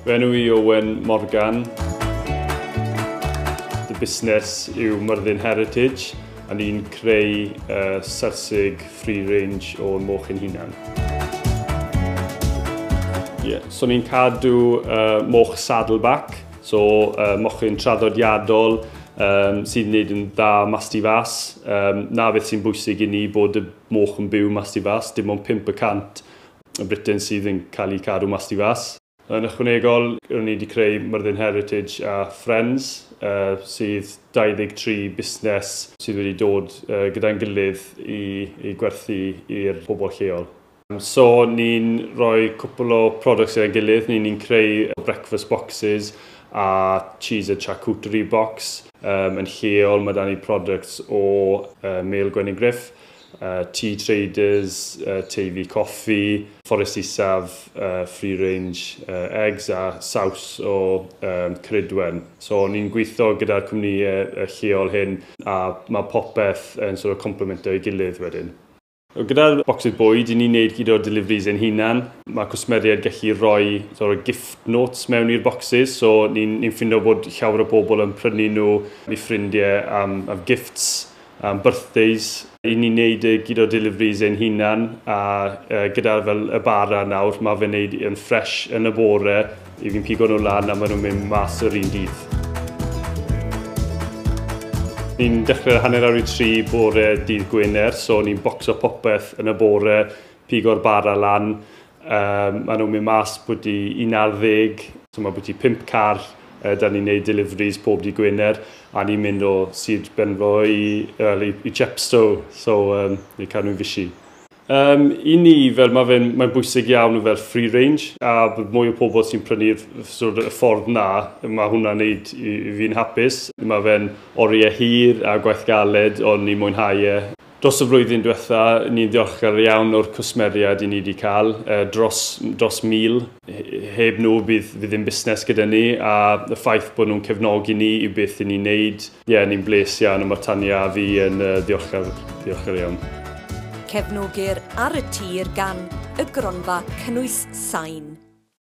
Fe enw i Owen Morgan. Y busnes yw Myrddin Heritage a ni'n creu uh, sersig free range o'r moch yn hunan. Yeah. So ni'n cadw uh, moch saddleback, so uh, mochyn traddodiadol um, sy'n gwneud yn dda masti fas. Um, na beth sy'n bwysig i ni bod y moch yn byw masti fas, dim ond 5% y Britain sydd yn cael ei cadw masti fas. Yn ychwanegol, rydyn ni wedi creu Myrddin Heritage a Friends, uh, sydd 23 busnes sydd wedi dod uh, gyda'n gilydd i, i gwerthu i'r bobl lleol. So, ni'n rhoi cwpl o products i'r gilydd, ni'n ni creu breakfast boxes a cheese a charcuterie box. Um, yn lleol, mae da ni products o uh, Mail Gwenny Griff, uh, Tea Traders, uh, TV Coffee, Forest Isaf, uh, Free Range uh, Eggs a saws o um, Crydwen. So ni'n gweithio gyda'r cwmnïau lleol hyn a mae popeth yn sort of complementio ei gilydd wedyn. Gyda'r bocsys bwyd, i ni'n neud gyd o'r deliveries yn hunan. Mae cwsmeriaid gallu rhoi sort of gift notes mewn i'r bocsys, so ni'n ni, n, ffindo bod llawer o bobl yn prynu nhw i ffrindiau am, am gifts um, birthdays. I ni'n neud uh, gyda deliveries ein hunan a uh, gyda fel y bara nawr mae fe'n neud yn fresh yn y bore i fi'n pigo nhw lan a maen nhw'n mynd mas yr un dydd. Ni'n dechrau hanner awr i tri bore dydd Gwener, so ni'n bocso popeth yn y bore, pigo'r bara lan. Um, maen nhw'n mynd mas bod i 11, so mae bod i 5 car Uh, da ni'n neud deliveries pob di Gwener a ni'n mynd o Sir Benfo i, uh, i, i Chepstow, so um, i Canwy fysi. Um, I ni, fel mae fe'n mae bwysig iawn fel free range a mwy o pobl sy'n prynu'r sort of, ffordd na, mae hwnna'n neud i, i fi'n hapus. Mae fe'n oriau hir a gwaith galed, ond ni'n mwynhau e dros y flwyddyn diwetha, ni'n ddiolchgar iawn o'r cwsmeriad i ni wedi cael, e, dros, dros mil. Heb nhw bydd, bydd ddim busnes gyda ni, a y ffaith bod nhw'n cefnogi ni i beth i ni'n neud. Ie, yeah, ni'n bles iawn am Martania a fi yn uh, ddiolchgar, ddiolchgar iawn. Cefnogir ar y tir gan y gronfa cynnwys sain.